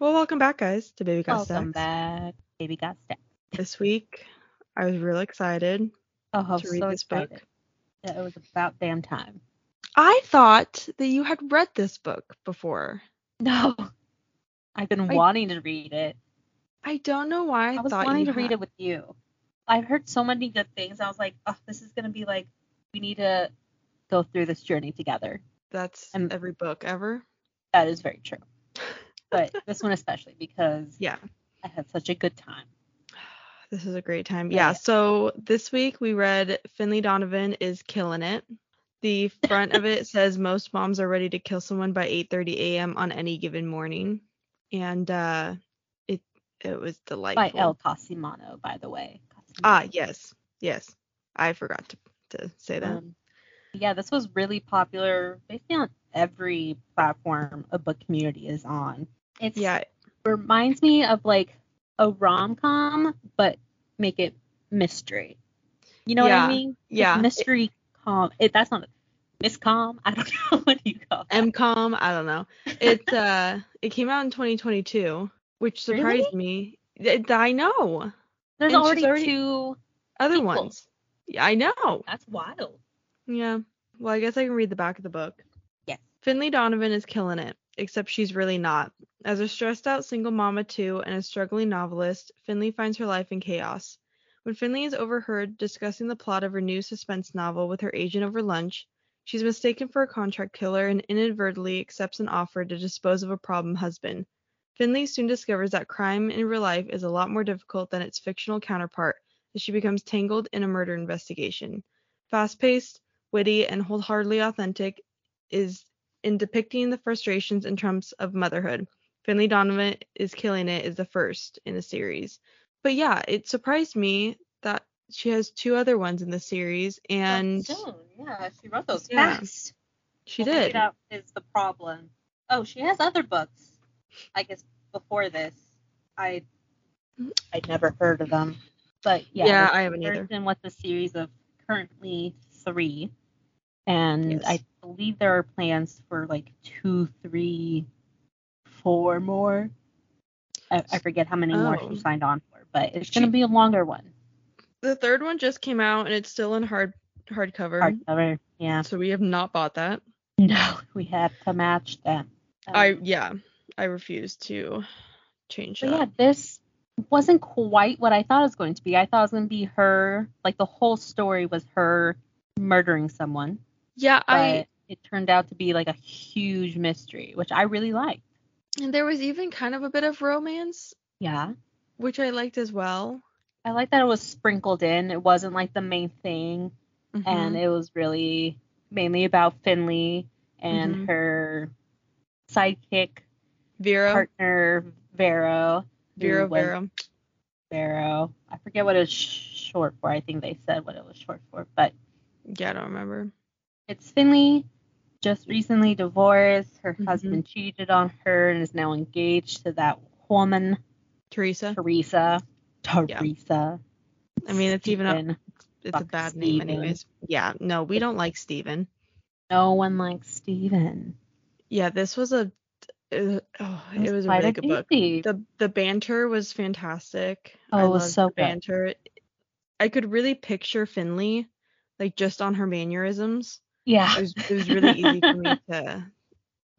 Well, welcome back, guys, to Baby Got Welcome back, baby got. This week, I was real excited. Oh, I was To read so this book. Yeah, it was about damn time. I thought that you had read this book before. No, I've been I- wanting to read it. I don't know why I, I, was thought wanting you to read had. it with you. I've heard so many good things. I was like, oh, this is gonna be like, we need to go through this journey together. That's I'm- every book ever. That is very true. But this one especially because Yeah, I had such a good time. this is a great time. Yeah. Yeah, so this week we read Finlay Donovan is killing it. The front of it says most moms are ready to kill someone by 8:30 a.m. on any given morning, and uh, it it was delightful. By Elle Cosimano, by the way. Ah, yes, yes. I forgot to, to say that. Um, yeah, this was really popular basically on every platform a book community is on. It's yeah, reminds me of like a rom com, but make it mystery. You know what I mean? Yeah. mystery com. It, that's not miscom. I don't know what you call it. MCOM, I don't know. It uh it came out in 2022, which surprised Really? me. It- I know. There's already, already- two. Other Sequel. ones. Yeah, I know. That's wild. Yeah. Well, I guess I can read the back of the book. Yes. Finlay Donovan is killing it, except she's really not. As a stressed out single mama too and a struggling novelist, Finlay finds her life in chaos. When Finlay is overheard discussing the plot of her new suspense novel with her agent over lunch, she's mistaken for a contract killer and inadvertently accepts an offer to dispose of a problem husband. Finlay soon discovers that crime in real life is a lot more difficult than its fictional counterpart as she becomes tangled in a murder investigation. Fast paced, witty, and wholeheartedly authentic is in depicting the frustrations and trumps of motherhood. Finlay Donovan is killing it is the first in the series. But yeah, it surprised me that she has two other ones in the series and soon, yeah, she wrote those Yeah. fast. she did. That is the problem. Oh, she has other books. I guess before this, I I'd never heard of them. But yeah, Yeah, I haven't either. And with the series of currently three, and Yes. I believe there are plans for like two, three, four more. I, I forget how many more Oh. she signed on for, but it's She- gonna be a longer one. The third one just came out and it's still in hard hardcover. Hardcover. Yeah. So we have not bought that. No, we have to match that. Um, I yeah, I refuse to change that. yeah, this wasn't quite what I thought it was going to be. I thought it was going to be her, like the whole story was her murdering someone, Yeah, but I it turned out to be like a huge mystery, which I really liked. and there was even kind of a bit of romance, Yeah. which I liked as well. I like that it was sprinkled in. It wasn't like the main thing, and Mhm. it was really mainly about Finlay and Mhm. her sidekick Vera, partner Vero. was Vera. Vero. I forget what it's short for. I think they said what it was short for, but Yeah, I don't remember. It's Finlay, just recently divorced. Her Mhm. husband cheated on her and is now engaged to that woman, Teresa. Teresa. Teresa. I mean, it's even a, Steven. it's a fuck bad name anyways. Yeah, no, we don't like Steven. No one likes Steven. Yeah, this was a uh, oh, it was a really good book. The the banter was fantastic. Oh, I it was so the good. banter. I could really picture Finlay like just on her mannerisms. Yeah. It was it was really easy for me to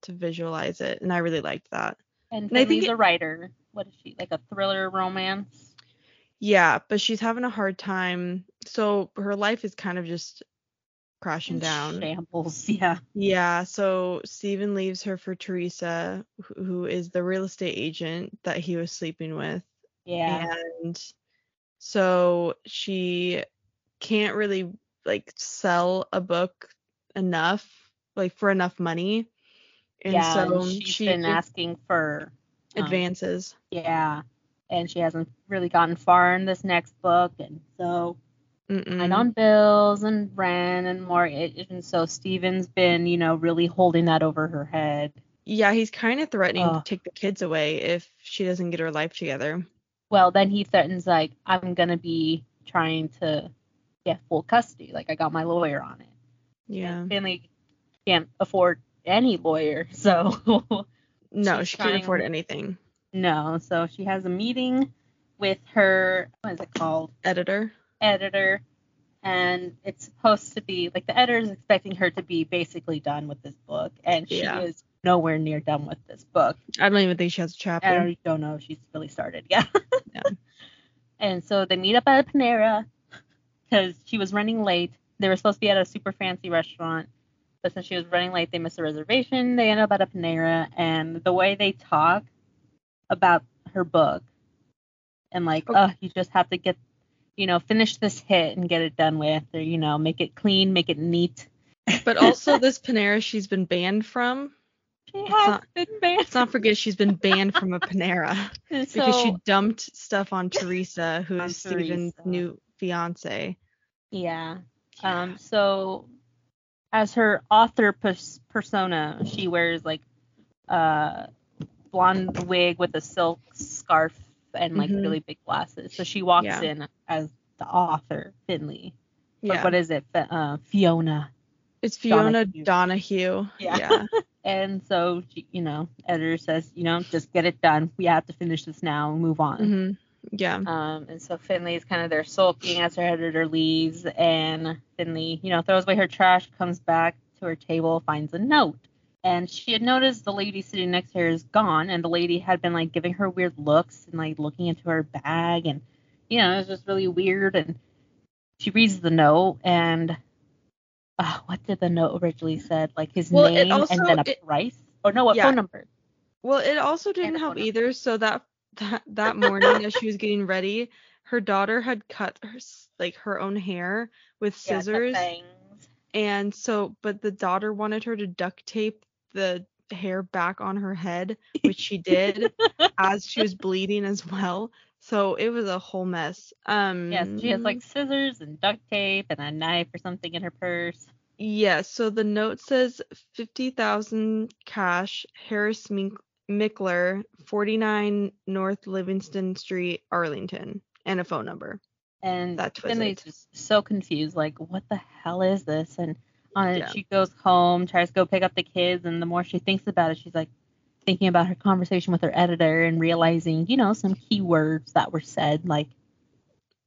to visualize it, and I really liked that. And and I think a writer. What is she? Like a thriller romance? Yeah, but she's having a hard time. So her life is kind of just crashing In down. Shambles. Yeah. Yeah, so Steven leaves her for Teresa, who who is the real estate agent that he was sleeping with. Yeah. And so she can't really like sell a book enough, like for enough money. And yeah. so and she's she been asking for um, advances. Yeah. And she hasn't really gotten far in this next book. And so Mm-mm. behind on bills and rent and mortgage. And so Steven's been, you know, really holding that over her head. Yeah, he's kind of threatening Ugh. to take the kids away if she doesn't get her life together. Well, then he threatens, like, I'm going to be trying to get full custody. Like, I got my lawyer on it. Yeah. And Finlay can't afford any lawyer. So, No, she can't afford anything. No, so she has a meeting with her what is it called? Editor. Editor. And it's supposed to be like the editor is expecting her to be basically done with this book, and she Yeah. is nowhere near done with this book. I don't even think she has a chapter. I don't, don't know if she's really started. Yeah. Yeah. And so they meet up at a Panera because she was running late. They were supposed to be at a super fancy restaurant, but since she was running late, they missed a reservation. They end up at a Panera, and the way they talk about her book and like, Okay. oh, you just have to get, you know, finish this hit and get it done with, or you know, make it clean, make it neat. But also this Panera she's been banned from. She has not- been banned. Let's not forget she's been banned from a Panera And because she dumped stuff on Teresa, who's Steven's new fiance. Yeah. Um, so as her author pers- persona, she wears like a blonde wig with a silk scarf and like Mhm. really big glasses. So she walks Yeah. in as the author, Finlay. But Yeah. what is it? Uh, Fiona. it's Fiona Donahue. Donahue. Yeah. yeah. And so she, you know, editor says, you know, just get it done. We have to finish this now and move on. hmm Yeah. Um, and so Finlay is kind of there sulking as her editor leaves, and Finlay, you know, throws away her trash, comes back to her table, finds a note. And she had noticed the lady sitting next to her is gone, and the lady had been like giving her weird looks and like looking into her bag, and you know, it was just really weird. And she reads the note, and uh, what did the note originally said? Like his Well, name also- and then a it- price, or no, what Yeah. phone number? Well, it also didn't help either. So that that that morning as she was getting ready, her daughter had cut her like her own hair with Yeah, scissors, fangs. and so but the daughter wanted her to duct tape the hair back on her head, which she did as she was bleeding as well. So it was a whole mess. Um Yes, she has like scissors and duct tape and a knife or something in her purse. Yeah, so the note says 50,000 cash, Harris Mink- Mickler, 49 North Livingston Street, Arlington, and a phone number. And That was Finlay's it. just so confused, like, what the hell is this? And on Yeah. she goes home, tries to go pick up the kids, and the more she thinks about it, she's like thinking about her conversation with her editor and realizing, you know, some key words that were said, like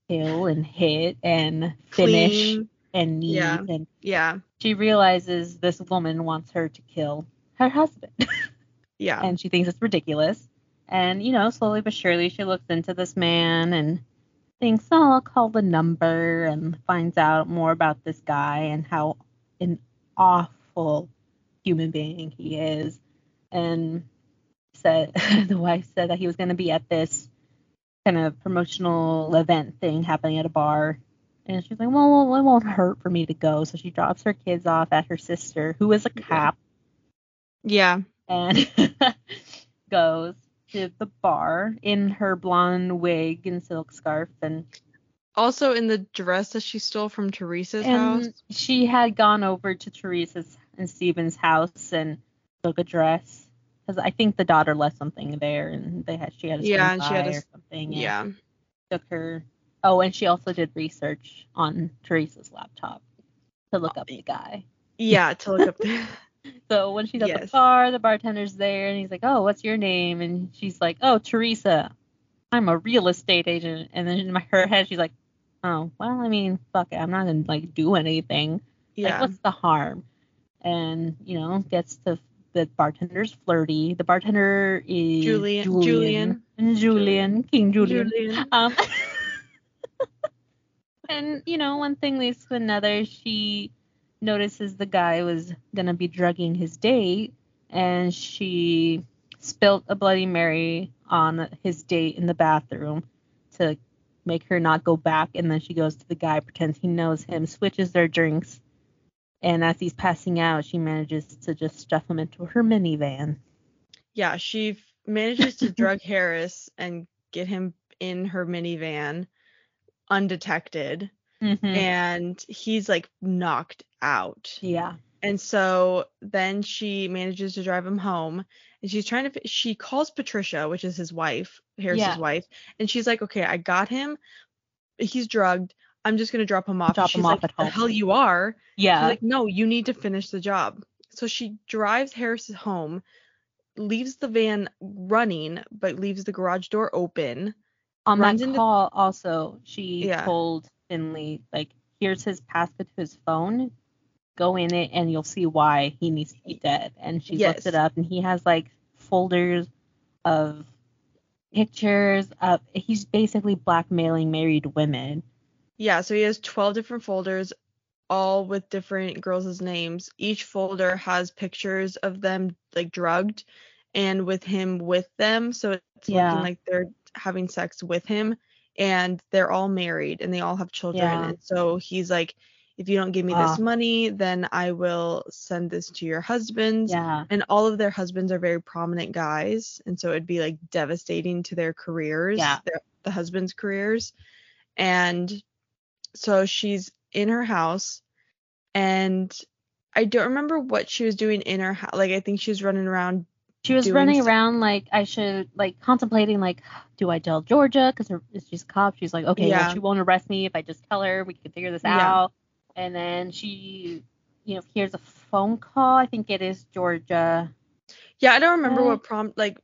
kill and hit and finish Clean. and need. Yeah. And Yeah. she realizes this woman wants her to kill her husband. Yeah. and she thinks it's ridiculous. And you know, slowly but surely, she looks into this man and thinks, "Oh, I'll call the number," and finds out more about this guy and how an awful human being he is. And said the wife said that he was going to be at this kind of promotional event thing happening at a bar. And she's like, well, well, it won't hurt for me to go. So she drops her kids off at her sister, who is a cop yeah. And goes to the bar in her blonde wig and silk scarf and Also in the dress that she stole from Teresa's house. she had gone over to Teresa's and Steven's house and took a dress because I think the daughter left something there and they had she had a Yeah, and she had a or something and Yeah. took her oh and she also did research on Teresa's laptop to look up the guy Yeah, to look up the So when she's at the Yes. bar, the bartender's there, and he's like, "Oh, what's your name?" And she's like, "Oh, Teresa. I'm a real estate agent." And then in my, her head, she's like, "Oh, well, I mean, fuck it. I'm not gonna like do anything. Like, what's the harm?" And you know, gets to the bartender's flirty. The bartender is Julian- Julian, Julian. and Julian, King Julian. Julian. Um, and you know, one thing leads to another. She notices the guy was gonna be drugging his date, and she spilt a Bloody Mary on his date in the bathroom to make her not go back. And then she goes to the guy, pretends he knows him, switches their drinks, and as he's passing out, she manages to just stuff him into her minivan. Yeah, she f- manages to drug Harris and get him in her minivan undetected. Mm-hmm. and he's like knocked out. Yeah. And so then she manages to drive him home and she's trying to she calls Patricia, which is his wife, Harris's Yeah. wife, and she's like, "Okay, I got him. He's drugged. I'm just going to drop him off." Drop she's him like, off at home. "The hell you are?" Yeah. She's like, "No, you need to finish the job." So she drives Harris home leaves the van running, but leaves the garage door open. On that into- call, also, she Yeah. told Finlay, like, here's his passcode to his phone. Go in it and you'll see why he needs to be dead. And she looks it up and he has like folders of pictures of he's basically blackmailing married women. Yeah, so he has 12 different folders, all with different girls' names. Each folder has pictures of them like drugged and with him with them. So it's Yeah. looking like they're having sex with him and they're all married and they all have children. Yeah. And so he's like, if you don't give me Ah. this money, then I will send this to your husbands. Yeah. And all of their husbands are very prominent guys. And so it'd be like devastating to their careers, Yeah. their, the husbands' careers. And so she's in her house and I don't remember what she was doing in her house. Like I think she was running around. She was running stuff. around like I should like contemplating like do I tell Georgia because she's a cop. She's like okay, Yeah. well, she won't arrest me if I just tell her. We can figure this Yeah. out. And then she, you know, hears a phone call. I think it is Georgia. Yeah, I don't remember Uh, what prompt like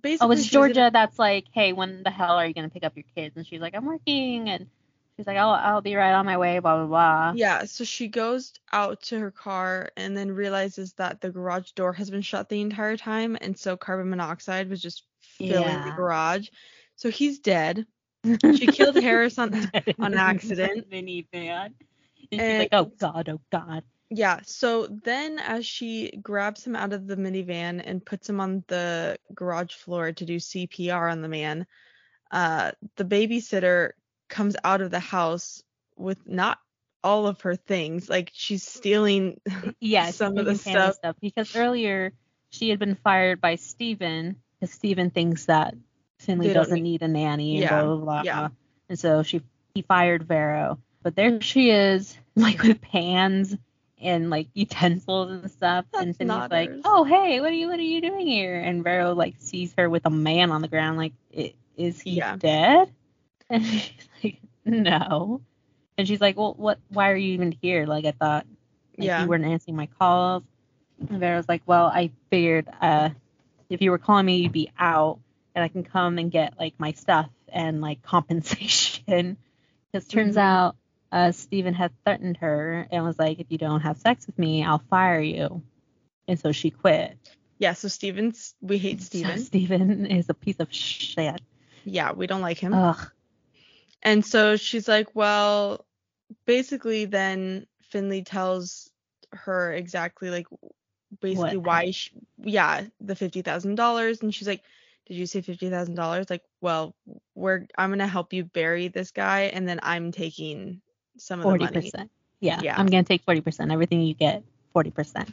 basically Oh, it's she was in- Georgia that's like, hey, when the hell are you gonna pick up your kids? And she's like, I'm working, and she's like, I'll I'll be right on my way, blah blah blah. Yeah, so she goes out to her car and then realizes that the garage door has been shut the entire time and so carbon monoxide was just filling the garage. So he's dead. She killed Harris on on accident. minivan. And she's like, oh god, oh god. Yeah, so then as she grabs him out of the minivan and puts him on the garage floor to do CPR on the man, uh, the babysitter comes out of the house with not all of her things. Like she's stealing Yeah, some of the family stuff. because earlier she had been fired by Steven because Steven thinks that Finlay doesn't need- need a nanny and Yeah, blah blah blah. yeah. And so she he fired Vero. But there she is, like with pans and like utensils and stuff. and That's Finlay's not like, hers. Oh hey, what are you what are you doing here? And Vero like sees her with a man on the ground, like, is he Yeah. dead? And she's like, No. And she's like, Well what why are you even here? Like I thought like Yeah. you weren't answering my calls. And Vera's like, well, I figured uh, if you were calling me, you'd be out, and I can come and get like my stuff and like compensation. Because turns Mhm. out uh, Steven had threatened her and was like, if you don't have sex with me, I'll fire you. And so she quit. Yeah, so Steven's we hate Steven. So Steven is a piece of shit. Yeah, we don't like him. Ugh. And so she's like, well, basically then Finlay tells her exactly like basically What? why she, yeah, the $50,000 and she's like, did you say $50,000? Like, well, we're I'm going to help you bury this guy and then I'm taking some of Forty the money. percent. Yeah, Yeah. I'm gonna take forty percent. Everything you get, forty percent.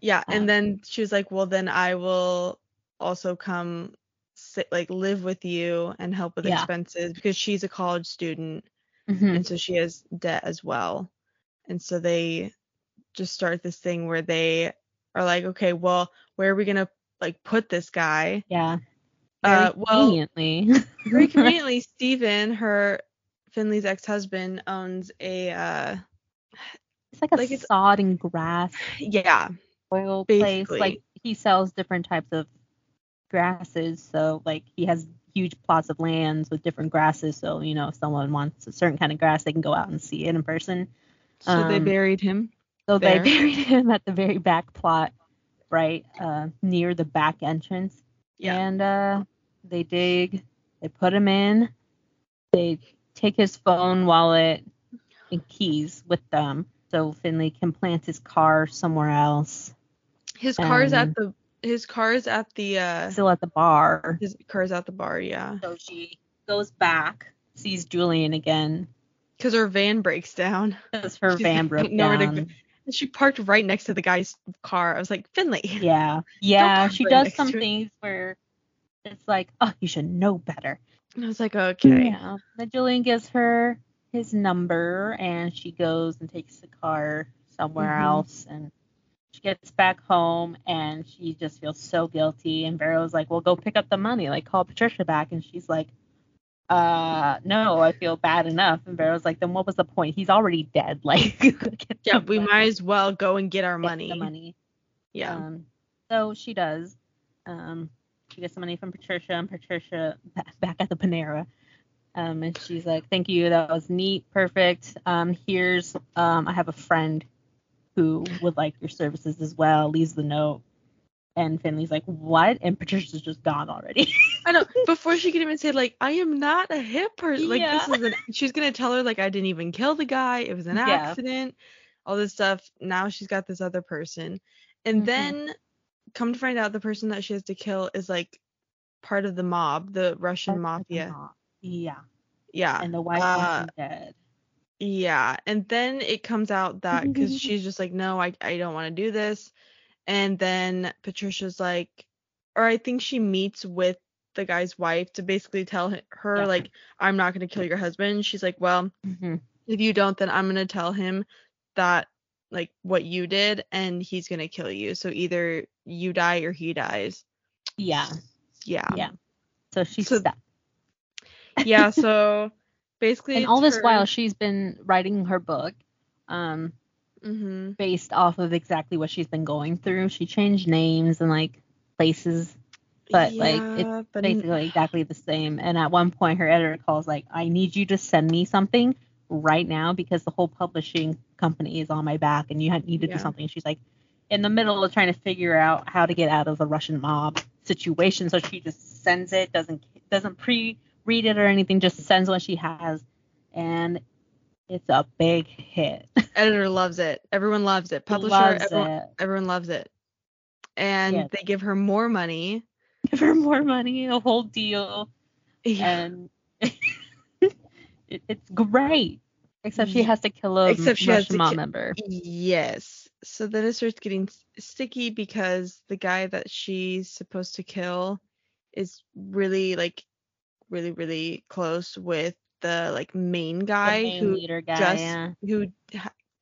Yeah, Uh, and then she was like, well, then I will also come sit like live with you and help with Yeah. expenses because she's a college student Mm-hmm. and so she has debt as well. And so they just start this thing where they are like, okay, well, where are we gonna like put this guy? Yeah. Very Uh, well, conveniently. very conveniently, Steven, her Finlay's ex-husband, owns a uh, It's like a Like sod and grass yeah, oil place. Like he sells different types of grasses. So like he has huge plots of lands with different grasses. So you know if someone wants a certain kind of grass, they can go out and see it in person. so they Um, buried him. So There. they buried him at the very back plot, right uh, near the back entrance. Yeah, And uh, they dig. They put him in. They take his phone, wallet, and keys with them. So Finlay can plant his car somewhere else. his car's at the his car's at the uh still at the bar. his car's at the bar, yeah, So she goes back, sees Julian again, because her van breaks down. because her She's van broke down. And she parked right next to the guy's car. I was like, Finlay. Yeah, yeah. She right does some things where it's like, oh, you should know better. And I was like, okay. Yeah. Then Julian gives her his number, and she goes and takes the car somewhere Mhm. else, and she gets back home, and she just feels so guilty. And Vero's like, well, go pick up the money, like call Patricia back, and she's like. Uh no, I feel bad enough. And Vero's like, then what was the point? He's already dead. Like, get Yeah, we money. might as well go and get our Get money. The money. Yeah. Um, so she does. Um, she gets some money from Patricia, and Patricia back at the Panera. Um, and she's like, "Thank you, that was neat, perfect. Um, here's, um, I have a friend who would like your services as well." Leaves the note, and Finlay's like, "What?" And Patricia's just gone already. I know. Before she could even say like, "I am not a hit person," like Yeah. this is an. She's gonna tell her like, "I didn't even kill the guy. It was an Yeah. accident." All this stuff. Now she's got this other person, and Mhm. then come to find out the person that she has to kill is like part of the mob, the Russian mafia. Yeah, Yeah. and the wife Uh, dead. Yeah, and then it comes out that because she's just like, no, I I don't want to do this, and then Patricia's like, or I think she meets with the guy's wife to basically tell her Yeah. like, I'm not gonna kill your husband. She's like, well, hmm if you don't, then I'm gonna tell him that like what you did, and he's gonna kill you. So either you die or he dies. Yeah, Yeah. yeah. So she's So- stuck. Yeah. So basically, And all this while, she's been writing her book. Um, hmm based off of exactly what she's been going through. She changed names and like places, but like it's but basically exactly the same. And at one point, her editor calls like, "I need you to send me something right now because the whole publishing company is on my back, and you need to Yeah. do something." She's like, in the middle of trying to figure out how to get out of the Russian mob situation, so she just sends it, doesn't doesn't pre-read it or anything, just sends what she has, and it's a big hit. editor loves it. Everyone loves it. Publisher, Loves everyone, it. everyone loves it. And Yeah. they give her more money. give her more money, a whole deal, Yeah. and it, it's great. Except she has to kill a Except she has Russian to mob ki- member. Yes. So then it starts getting sticky because the guy that she's supposed to kill is really like really really close with the like main guy main who guy. just yeah. who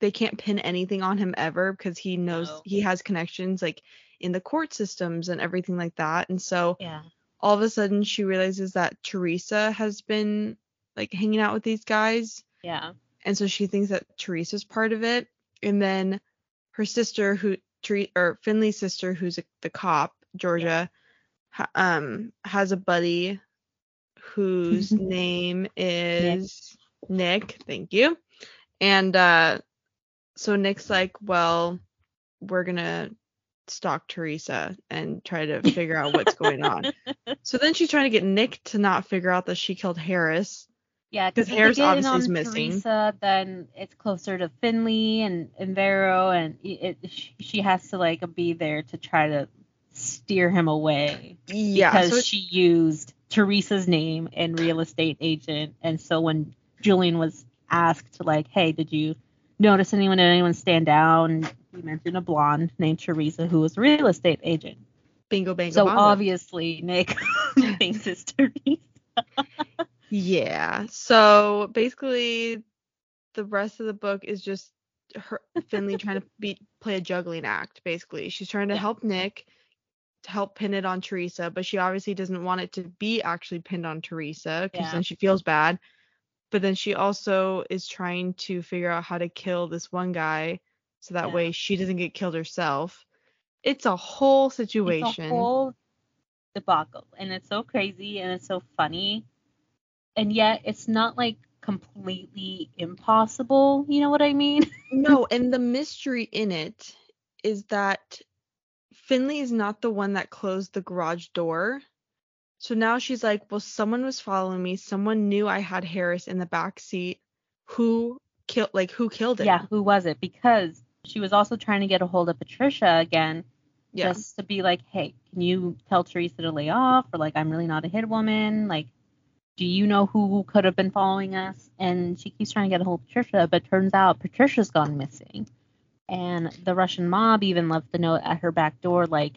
they can't pin anything on him ever because he knows No. he has connections like in the court systems and everything like that. And so yeah. all of a sudden she realizes that Teresa has been like hanging out with these guys Yeah. and so she thinks that Teresa's part of it and then her sister who Tere- or Finlay's sister who's a, the cop Georgia ha- um has a buddy whose name is Nick. thank you. And uh so Nick's like well we're gonna stalk Teresa and try to figure out what's going on. So then she's trying to get Nick to not figure out that she killed Harris Yeah, 'Cause because if Harris they get in obviously is missing. Teresa, then it's closer to Finlay and, and Vero, and it, she, she has to like be there to try to steer him away. yeah because so she used Teresa's name and real estate agent. And so when Julian was asked like, hey, did you notice anyone did anyone stand out? And he mentioned a blonde named Teresa who was a real estate agent. bingo bango so bongo. obviously Nick thinks it's Teresa. Yeah. So basically, the rest of the book is just her Finlay trying to be play a juggling act. Basically, she's trying to help Nick to help pin it on Teresa, but she obviously doesn't want it to be actually pinned on Teresa because Yeah. then she feels bad. But then she also is trying to figure out how to kill this one guy so that Yeah. way she doesn't get killed herself. It's a whole situation. It's a whole debacle, and it's so crazy and it's so funny, and yet it's not like completely impossible. You know what I mean? No, and the mystery in it is that Finlay is not the one that closed the garage door. So now she's like, well, someone was following me. Someone knew I had Harris in the back seat. Who killed? Like, who killed it? Yeah, who was it? Because she was also trying to get a hold of Patricia again, yeah, just to be like, hey, can you tell Teresa to lay off? Or like, I'm really not a hit woman. Like, do you know who could have been following us? And she keeps trying to get a hold of Patricia, but turns out Patricia's gone missing. And the Russian mob even left the note at her back door, like,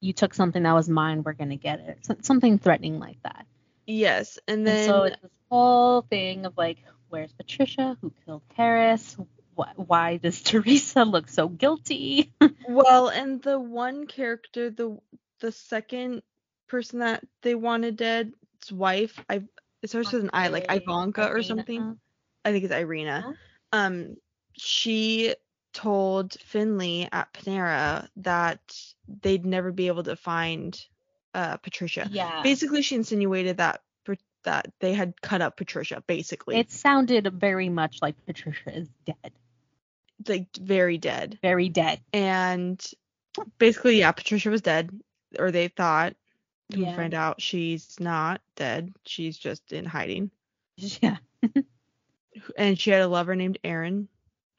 you took something that was mine, we're gonna get it. So, something threatening like that. Yes, and And then so it's this whole thing of like, where's Patricia? Who killed Harris? Wh- why does Teresa look so guilty? well, and the one character, the the second person that they wanted dead's wife, I it starts with an I, like Ivanka or something. I think it's Irina. Um, she told Finlay at Panera that they'd never be able to find uh Patricia. Yeah. Basically, she insinuated that that they had cut up Patricia. Basically, It sounded very much like Patricia is dead. like very dead. Very dead. And basically, yeah, Patricia was dead, or they thought. We find out she's not dead. She's just in hiding. Yeah. And she had a lover named Aaron,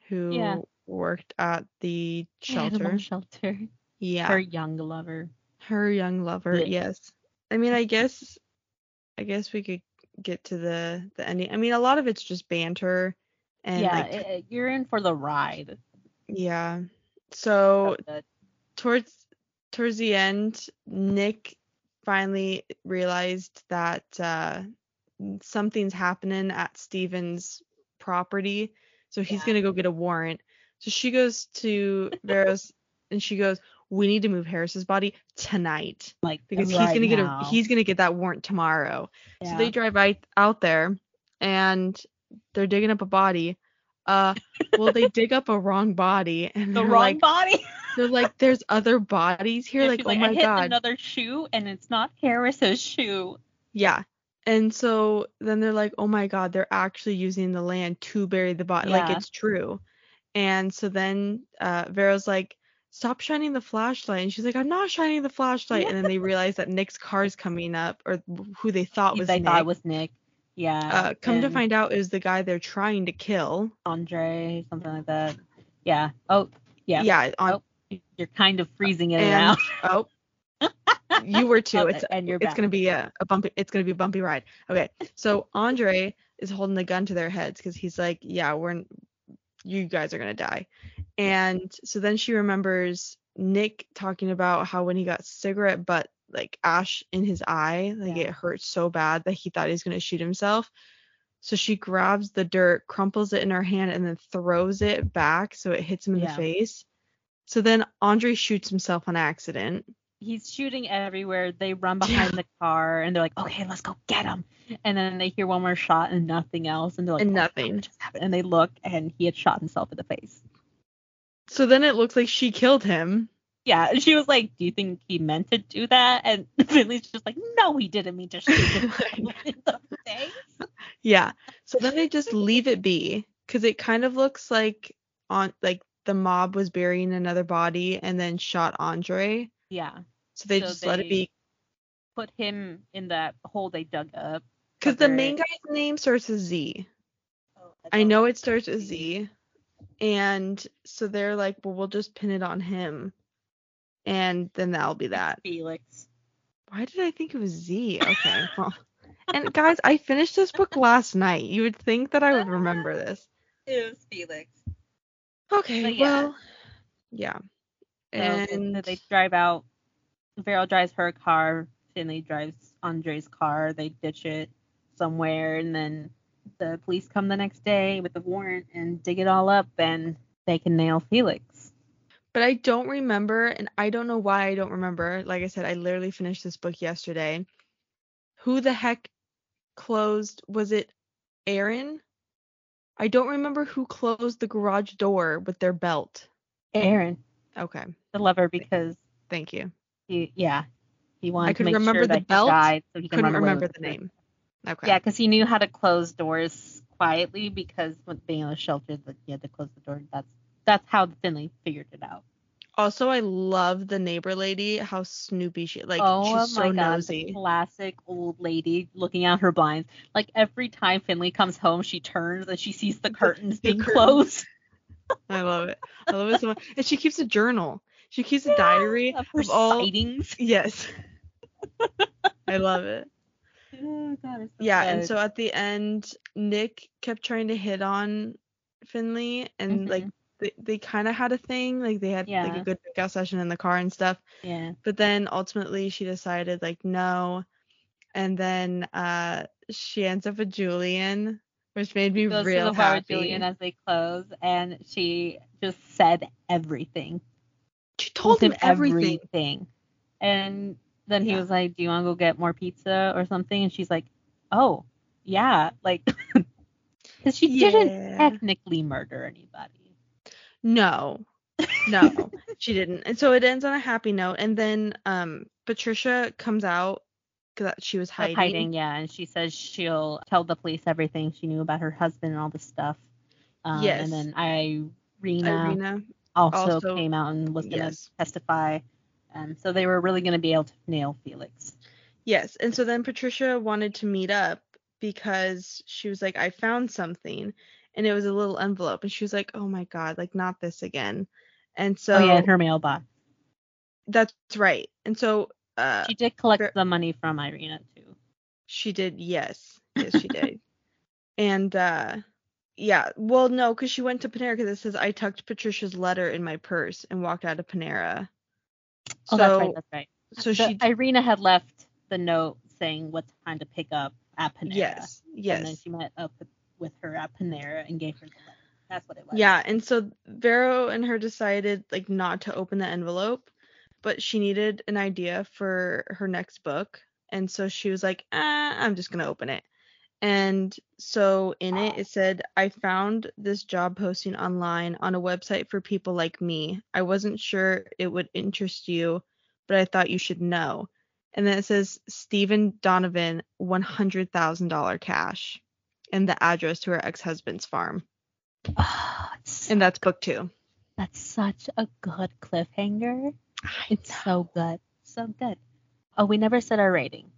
who Yeah. worked at the shelter. Animal shelter. Yeah. Her young lover. Her young lover, Yeah. yes. I mean, I guess, I guess we could get to the the ending. I mean, a lot of it's just banter, and yeah, like, eh, you're in for the ride. yeah. So towards towards the end, Nick finally realized that uh, something's happening at Steven's property, so he's Yeah. gonna go get a warrant. So she goes to Veros and she goes, "We need to move Harris's body tonight." like because he's gonna get a he's gonna get that warrant tomorrow. So they drive right out there and they're digging up a body. Uh, well, they dig up a wrong body and the wrong like, body. They're like, there's other bodies here. Yeah, like, oh I my hit god, another shoe and it's not Harris's shoe. yeah. And so then they're like, oh my god, they're actually using the land to bury the body. Like it's true. And so then uh, Vera's like, stop shining the flashlight. And she's like, I'm not shining the flashlight. And then they realize that Nick's car's coming up, or who they thought was they Nick. thought was Nick. Yeah. uh, come to find out is the guy they're trying to kill. Andre, something like that. Yeah. Oh, yeah. Yeah, on, Oh, You're kind of freezing it and out. oh, you were too. It's and you're it's back. gonna be a, a bumpy. It's gonna be a bumpy ride. Okay, so Andre is holding the gun to their heads because he's like, yeah, we're you guys are gonna die. And so then she remembers Nick talking about how when he got cigarette butt like ash in his eye, like Yeah. it hurt so bad that he thought he was gonna shoot himself. So she grabs the dirt, crumples it in her hand, and then throws it back so it hits him in Yeah. the face. So then Andre shoots himself on accident. He's shooting everywhere. They run behind the car and they're like, okay, let's go get him. And then they hear one more shot and nothing else. And they're like, And "Oh nothing. just happened?" And they look and he had shot himself in the face. So then it looks like she killed him. Yeah. And she was like, do you think he meant to do that? And Finlay's just like, no, he didn't mean to shoot himself in the face. Yeah. So then they just leave it be because it kind of looks like on like the mob was burying another body and then shot Andre. Yeah. So they So just let it be Put him in that hole they dug up. because the main guy's name starts with Z. Oh, I know it starts with Z. And so they're like, well, we'll just pin it on him. And then that'll be that. Felix. Why did I think it was Z? Okay. Well, and guys, I finished this book last night. You would think that I would remember this. It was Felix. Okay, yeah. well, yeah. So, And they drive out. Vero drives her car. Finlay drives Andre's car. They ditch it somewhere, and then the police come the next day with the warrant and dig it all up, and they can nail Felix. but I don't remember, and I don't know why I don't remember. Like I said, I literally finished this book yesterday. Who the heck closed? Was it Aaron? I don't remember who closed the garage door with their belt. Aaron, Okay, the lover, because thank you. he, yeah, he wanted I to make remember sure the that he belt, died so he Couldn't remember the it. name. Okay. Yeah, because he knew how to close doors quietly because with being in a shelter, that he had to close the door. That's that's how Finlay figured it out. Also, I love the neighbor lady. How snoopy she like. oh she's my so god, nosy. classic old lady looking out her blinds. Like every time Finlay comes home, she turns and she sees the curtains the being curtains. closed. I love it. I love it so much. And she keeps a journal. She keeps a diary of her of all. sightings. Yes. I love it. Oh, God, so Yeah, and so at the end, Nick kept trying to hit on Finlay, and like Mhm. They, they kind of had a thing, like they had like a good makeout session in the car and stuff. yeah, But then ultimately she decided like no, and then uh she ends up with Julian, which made me goes real to the bar with happy. Julian as they close, and she just said everything. she told him everything. everything. And then he Yeah. was like, "Do you want to go get more pizza or something?" And she's like, "Oh, yeah," like because she Yeah. didn't technically murder anybody. No, No, she didn't. And so it ends on a happy note. And then um Patricia comes out that she was hiding. hiding, yeah, and she says she'll tell the police everything she knew about her husband and all this stuff. Um, Yes. And then Irina, Irina. also, also- came out and was going to Yes. testify. Um, so they were really going to be able to nail Felix. Yes. And so then Patricia wanted to meet up because she was like, I found something. And it was a little envelope. And she was like, Oh my God, like not this again. And so oh yeah, in her mailbox. that's right. And so uh She did collect the money from Irina too. She did, yes. Yes, she did. And uh yeah, well no, because she went to Panera because it says I tucked Patricia's letter in my purse and walked out of Panera. Oh, so that's right. That's right. so The- she Irina had left the note saying what time to pick up at Panera. yes, yes. And then she met up with, with her at Panera and gave her the letter. That's what it was. Yeah, and so Vero and her decided like not to open the envelope, but she needed an idea for her next book, and so she was like, ah, I'm just gonna open it. And so in it it said, I found this job posting online on a website for people like me. I wasn't sure it would interest you, but I thought you should know. And then it says Steven Donovan, one hundred thousand dollar cash, and the address to her ex-husband's farm. Oh, it's, And that's book two. that's such a good cliffhanger. It's so good. So good. Oh, we never said our ratings.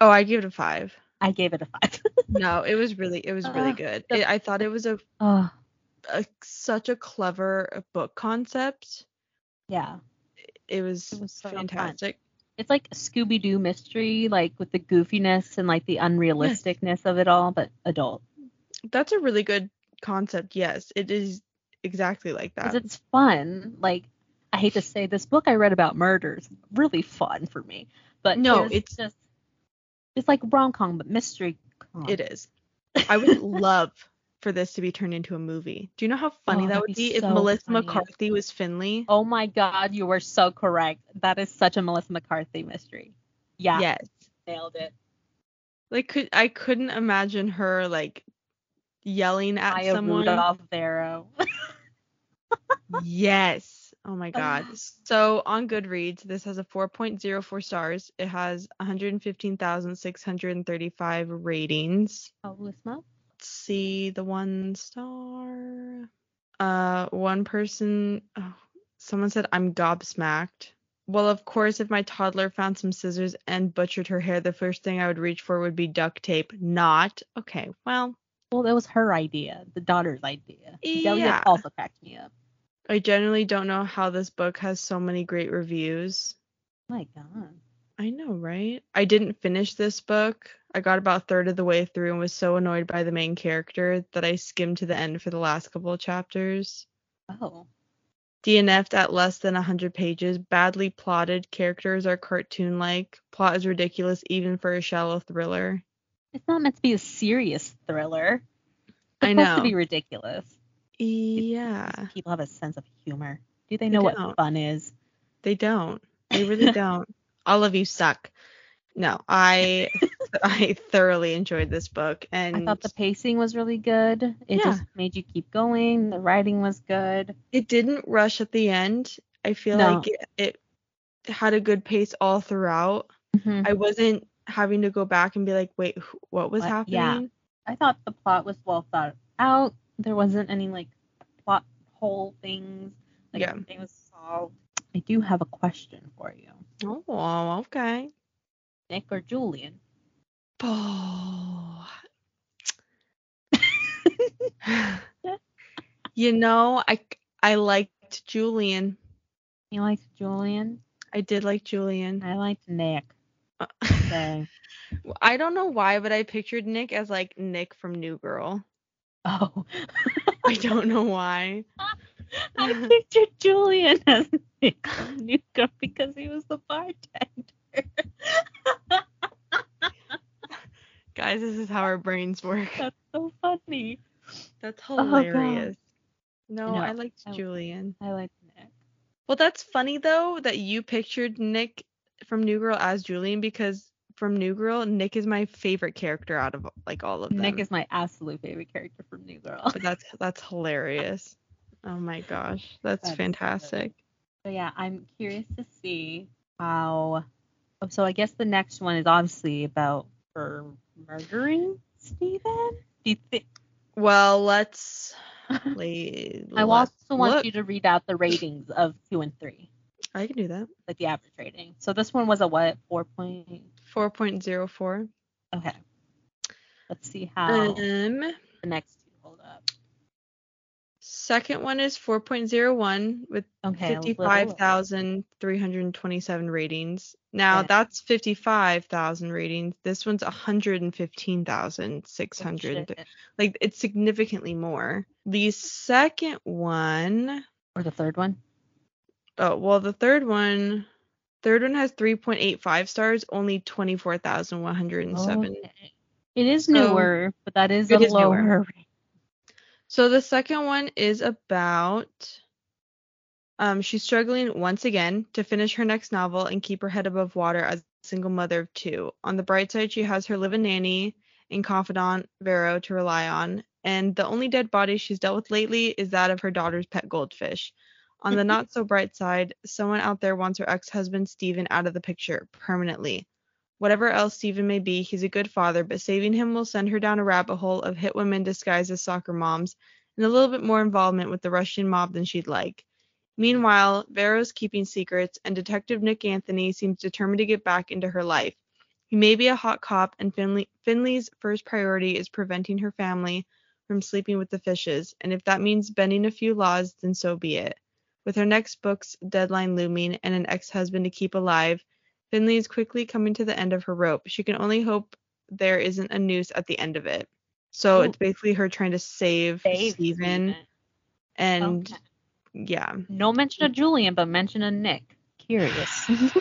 Oh, I gave it a five. I gave it a five. No, it was really, it was really Ah, good. the- It, I thought it was a, oh, a such a clever book concept. yeah. It was, It was so fun. It's like a Scooby Doo mystery, like with the goofiness and like the unrealisticness of it all, but adult. That's a really good concept. Yes, it is exactly like Because that. it's fun. Like, I hate to say this book I read about murders, really fun for me. But No, it's, it's- just, it's like rom com, but mystery. com. It is. I would love for this to be turned into a movie. Do you know how funny Oh, that that'd be if Melissa funny. McCarthy was Finlay? Oh my God, you were so correct. That is such a Melissa McCarthy mystery. Yeah, Yes. nailed it. Like could I couldn't imagine her like yelling at Maya someone. Rudolph Vero. Yes. Oh my god. So on Goodreads, this has a 4.04 stars. It has 115,635 ratings. Oh, Holy smoke. See the one star. Uh one person oh, someone said I'm gobsmacked. Well, of course, if my toddler found some scissors and butchered her hair, the first thing I would reach for would be duct tape. Not. Okay. Well, Well, that was her idea, the daughter's idea. Delia Yeah. also cracked me up. I generally don't know how this book has so many great reviews. My God. I know, right? I didn't finish this book. I got about a third of the way through and was so annoyed by the main character that I skimmed to the end for the last couple of chapters. Oh. DNF'd at less than 100 pages, badly plotted, characters are cartoon like, plot is ridiculous even for a shallow thriller. It's not meant to be a serious thriller. It's I supposed know. to be ridiculous. Yeah, People have a sense of humor. Do they know what fun is? they don't. They really don't. All of you suck. No, I I thoroughly enjoyed this book and I thought the pacing was really good. It Yeah. just made you keep going. The writing was good. it didn't rush at the end. I feel No. like it, it had a good pace all throughout. Mhm. I wasn't having to go back and be like, wait, what was What? happening? Yeah. I thought the plot was well thought out. There wasn't any like plot hole things. Like Yeah. everything was solved. I do have a question for you. Oh, okay. Nick or Julian? Oh. you know, I I liked Julian. You liked Julian? I did like Julian. I liked Nick. Uh, so. I don't know why, but I pictured Nick as like Nick from New Girl. Oh. I don't know why. I pictured Julian as Nick from New Girl because he was the bartender. Guys, this is how our brains work. That's so funny. That's Oh, hilarious. no, No, I liked I- Julian. I liked Nick. Well, that's funny though that you pictured Nick from New Girl as Julian because from New Girl, Nick is my favorite character out of like all of them. Nick is my absolute favorite character from New Girl. but that's that's hilarious. Oh my gosh, that's, so fantastic. So yeah, I'm curious to see how. oh, So I guess the next one is obviously about her murdering Steven. Do you think? Well, let's play. I let's also want look. you to read out the ratings of two and three, I can do that. like the average rating. So this one was a what? Four point. 4.04. Okay. Let's see how Um, the next two hold up. Second one is 4.01 with Okay. 55,327 ratings. Now Okay. that's 55,000 ratings. This one's Oh, 115,600. shit. like it's significantly more. The second one, Or the third one. oh well, the third one, third one has 3.85 stars, only 24,107. Okay. It is So- newer, but that is a is newer. lower rate. So the second one is about um she's struggling once again to finish her next novel and keep her head above water as a single mother of two. On the bright side, she has her live-in nanny and confidant Vero to rely on, and the only dead body she's dealt with lately is that of her daughter's pet goldfish. On the not so bright side, someone out there wants her ex-husband Steven out of the picture permanently. Whatever else Steven may be, he's a good father, but saving him will send her down a rabbit hole of hit women disguised as soccer moms and a little bit more involvement with the Russian mob than she'd like. Meanwhile, Vero's keeping secrets, and Detective Nick Anthony seems determined to get back into her life. He may be a hot cop, and Finlay, Finlay's first priority is preventing her family from sleeping with the fishes, and if that means bending a few laws, then so be it. With her next book's deadline looming and an ex-husband to keep alive, Finlay is quickly coming to the end of her rope. She can only hope there isn't a noose at the end of it. So Ooh. it's basically her trying to save, Save Steven, and Okay. yeah. No mention of Julian, but mention of Nick. Curious.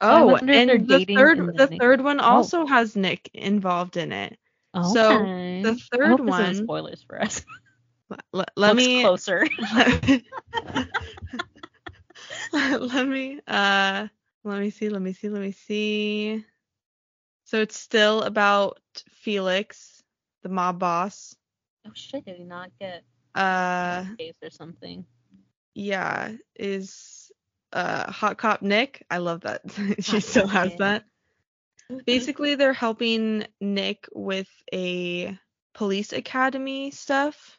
Oh, wonder if they're and the third the third one Oh. also has Nick involved in it. okay. So the third one- spoilers for us. L- let Looks me closer. let me uh let me see, let me see, let me see. So it's still about Felix, the mob boss. Oh shit! Did he not get Uh case or something? yeah, is uh Hot Cop Nick. I love that. she Hot still has that. Basically, they're helping Nick with a police academy stuff.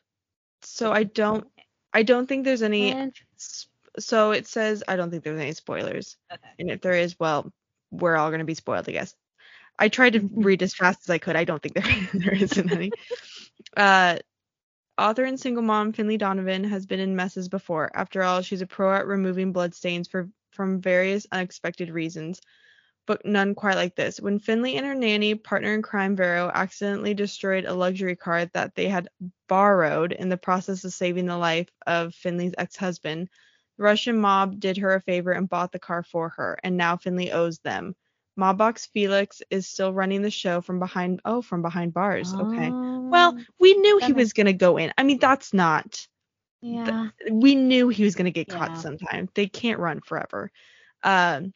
So I don't I don't think there's any so it says I don't think there's any spoilers. Okay. And if there is, well, we're all going to be spoiled, I guess. I tried to read as fast as I could. I don't think there, there isn't any. Uh, author and single mom Finlay Donovan has been in messes before. After all, she's a pro at removing bloodstains for from various unexpected reasons, but none quite like this. When Finlay and her nanny, partner in crime Vero, accidentally destroyed a luxury car that they had borrowed in the process of saving the life of Finlay's ex-husband, the Russian mob did her a favor and bought the car for her, and now Finlay owes them. Mob boss Felix is still running the show from behind oh, from behind bars. Okay. Well, Oh, we knew he was gonna go in. I mean, that's not yeah. we knew he was gonna get caught Yeah. sometime. They can't run forever. Um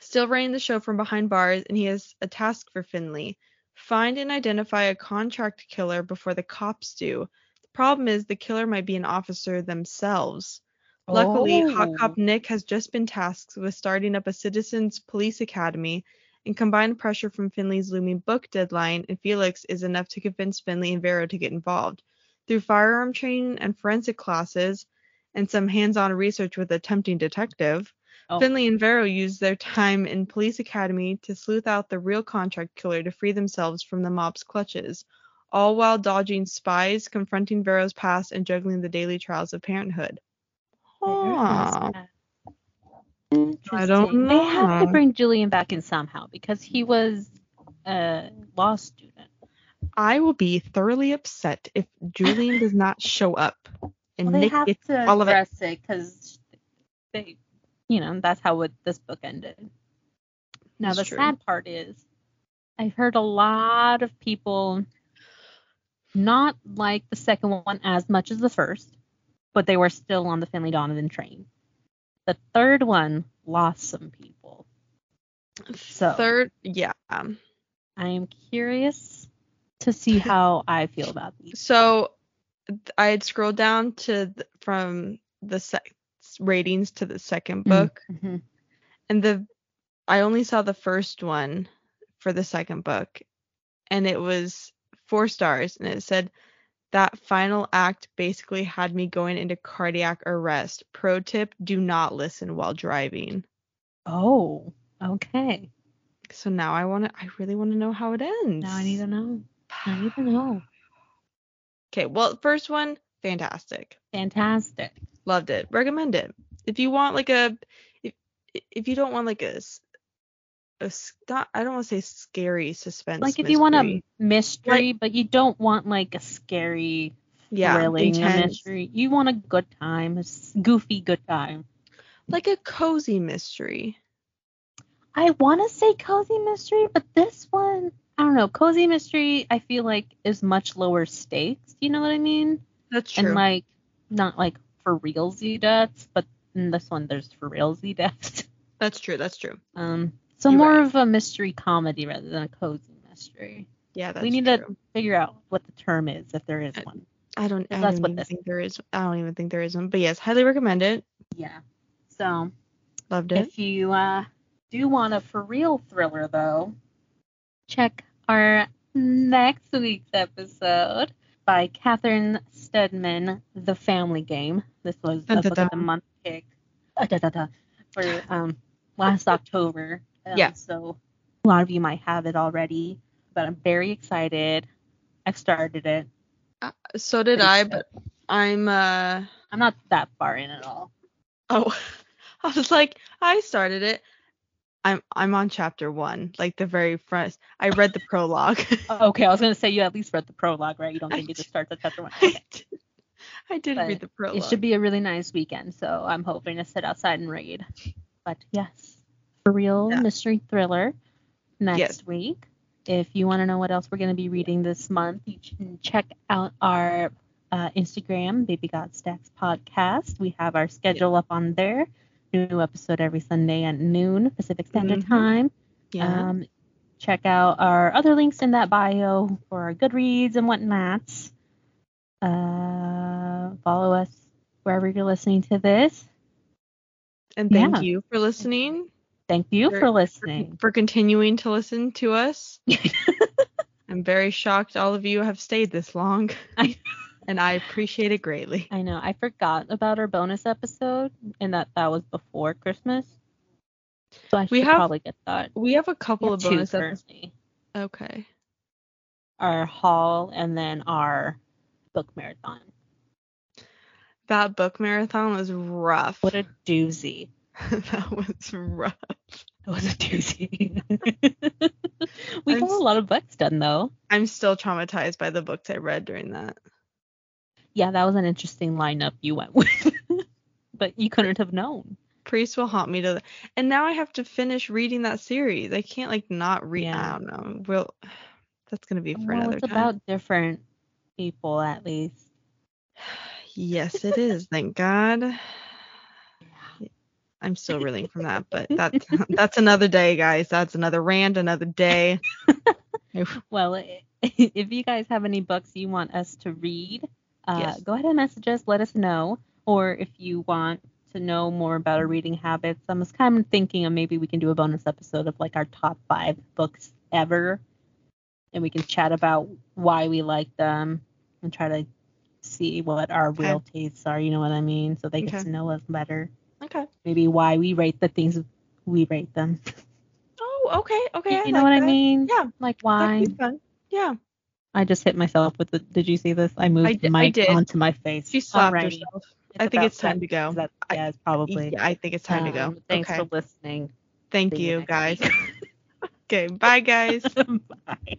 still running the show from behind bars, and he has a task for Finlay. Find and identify a contract killer before the cops do. The problem is the killer might be an officer themselves. Luckily, Hot Oh. Cop Nick has just been tasked with starting up a citizens police academy, and combined pressure from Finlay's looming book deadline and Felix is enough to convince Finlay and Vero to get involved. Through firearm training and forensic classes, and some hands-on research with a tempting detective, Oh. Finlay and Vero use their time in police academy to sleuth out the real contract killer to free themselves from the mob's clutches, all while dodging spies, confronting Vero's past, and juggling the daily trials of parenthood. Huh. I don't Interesting. They have to bring Julian back in somehow because he was a law student. I will be thoroughly upset if Julian does not show up and Well, they Nick have gets to all of it. address it because they, you know, that's how it, this book ended. Now That's the true. sad part is, I've heard a lot of people not like the second one as much as the first, but they were still on the Finlay Donovan train. The third one lost some people. So Third, yeah. I am curious to see how I feel about these. So I had scrolled down to from the sec- ratings to the second Mm. book, Mhm. and the I only saw the first one for the second book, and it was four stars, and it said that final act basically had me going into cardiac arrest. Pro tip: Do not listen while driving. Oh, okay. So now I want to. I really want to know how it ends. Now I need to know. I need to know. Okay, well, first one, fantastic. Fantastic. Loved it. Recommend it. If you want like a if if you don't want like a a not I don't want to say scary suspense. Like if you want a mystery. mystery, but you don't want like a scary, yeah, thrilling mystery. You want a good time, a goofy good time. like a cozy mystery. I want to say cozy mystery, but this one, I don't know. Cozy mystery, I feel like is much lower stakes. You know what I mean? That's true. And like not like for realsy deaths, but in this one there's for realsy deaths. that's true. That's true. Um, so You're more right. of a mystery comedy rather than a cozy mystery. Yeah, that's we need true. to figure out what the term is if there is Uh, one. I don't. I that's don't what even this think there is. I don't even think there is one. But yes, highly recommend it. Yeah. So Loved it. if you uh, do want a for real thriller though, check our next week's episode by Catherine Steadman, The Family Game. This was Dun, a book of the month pick uh, da, da, da, for um, last October. Um, Yeah. So a lot of you might have it already, but I'm very excited. I've started it. So did I, but I'm uh I'm not that far in at all. oh I was like I started it. I'm I'm on chapter one, like the very front. I read the prologue. Okay, I was gonna say you at least read the prologue, right? You don't I think you just start the chapter one. I Okay. did, I did But read the prologue. It should be a really nice weekend, so I'm hoping to sit outside and read. But yes, for real Yeah. mystery thriller next Yes. week. If you want to know what else we're going to be reading this month, you can check out our uh, Instagram, Baby God Stacks Podcast. We have our schedule up on there. New episode every Sunday at noon Pacific Standard Mhm. Time. yeah. Um, check out our other links in that bio for our Goodreads and whatnot. Uh, follow us wherever you're listening to this. and thank yeah. you for listening. Thank you for- for For, listening. for continuing to listen to us. I'm very shocked all of you have stayed this long. I- and I appreciate it greatly. I know I forgot about our bonus episode and that that was before Christmas. So I should We have- probably get that. We have a couple We of have bonus episodes. Okay. Our haul and then our book marathon. That book marathon was rough. What a doozy. that was rough. It was a doozy. we I'm got a lot of books done though. I'm still traumatized by the books I read during that. Yeah, that was an interesting lineup you went with. but you couldn't have known. Priest will haunt me to the and now I have to finish reading that series. I can't like not read Yeah. I don't know. We'll that's gonna be for well, another it's time. about different people at least. Yes, it is, thank God. I'm still reeling from that, but that's that's another day, guys. That's another rant, another day. Well, if you guys have any books you want us to read, uh, Yes. go ahead and message us. Let us know. Or if you want to know more about our reading habits, I was kind of thinking of maybe we can do a bonus episode of like our top five books ever, and we can chat about why we like them and try to see what our Okay. real tastes are. You know what I mean? So they get Okay. to know us better. Okay. Maybe why we rate the things we rate them. Oh, okay, okay. you I know like what I mean? Yeah, Like why? Yeah. I just hit myself with the. Did you see this? I moved I the I mic did. onto my face. She slapped Alrighty. herself. I think it's time to go. That, yeah, it's probably. Yeah, I think it's time to go. Um, Thanks okay. for listening. Thank See you, next guys. okay, bye guys. Bye.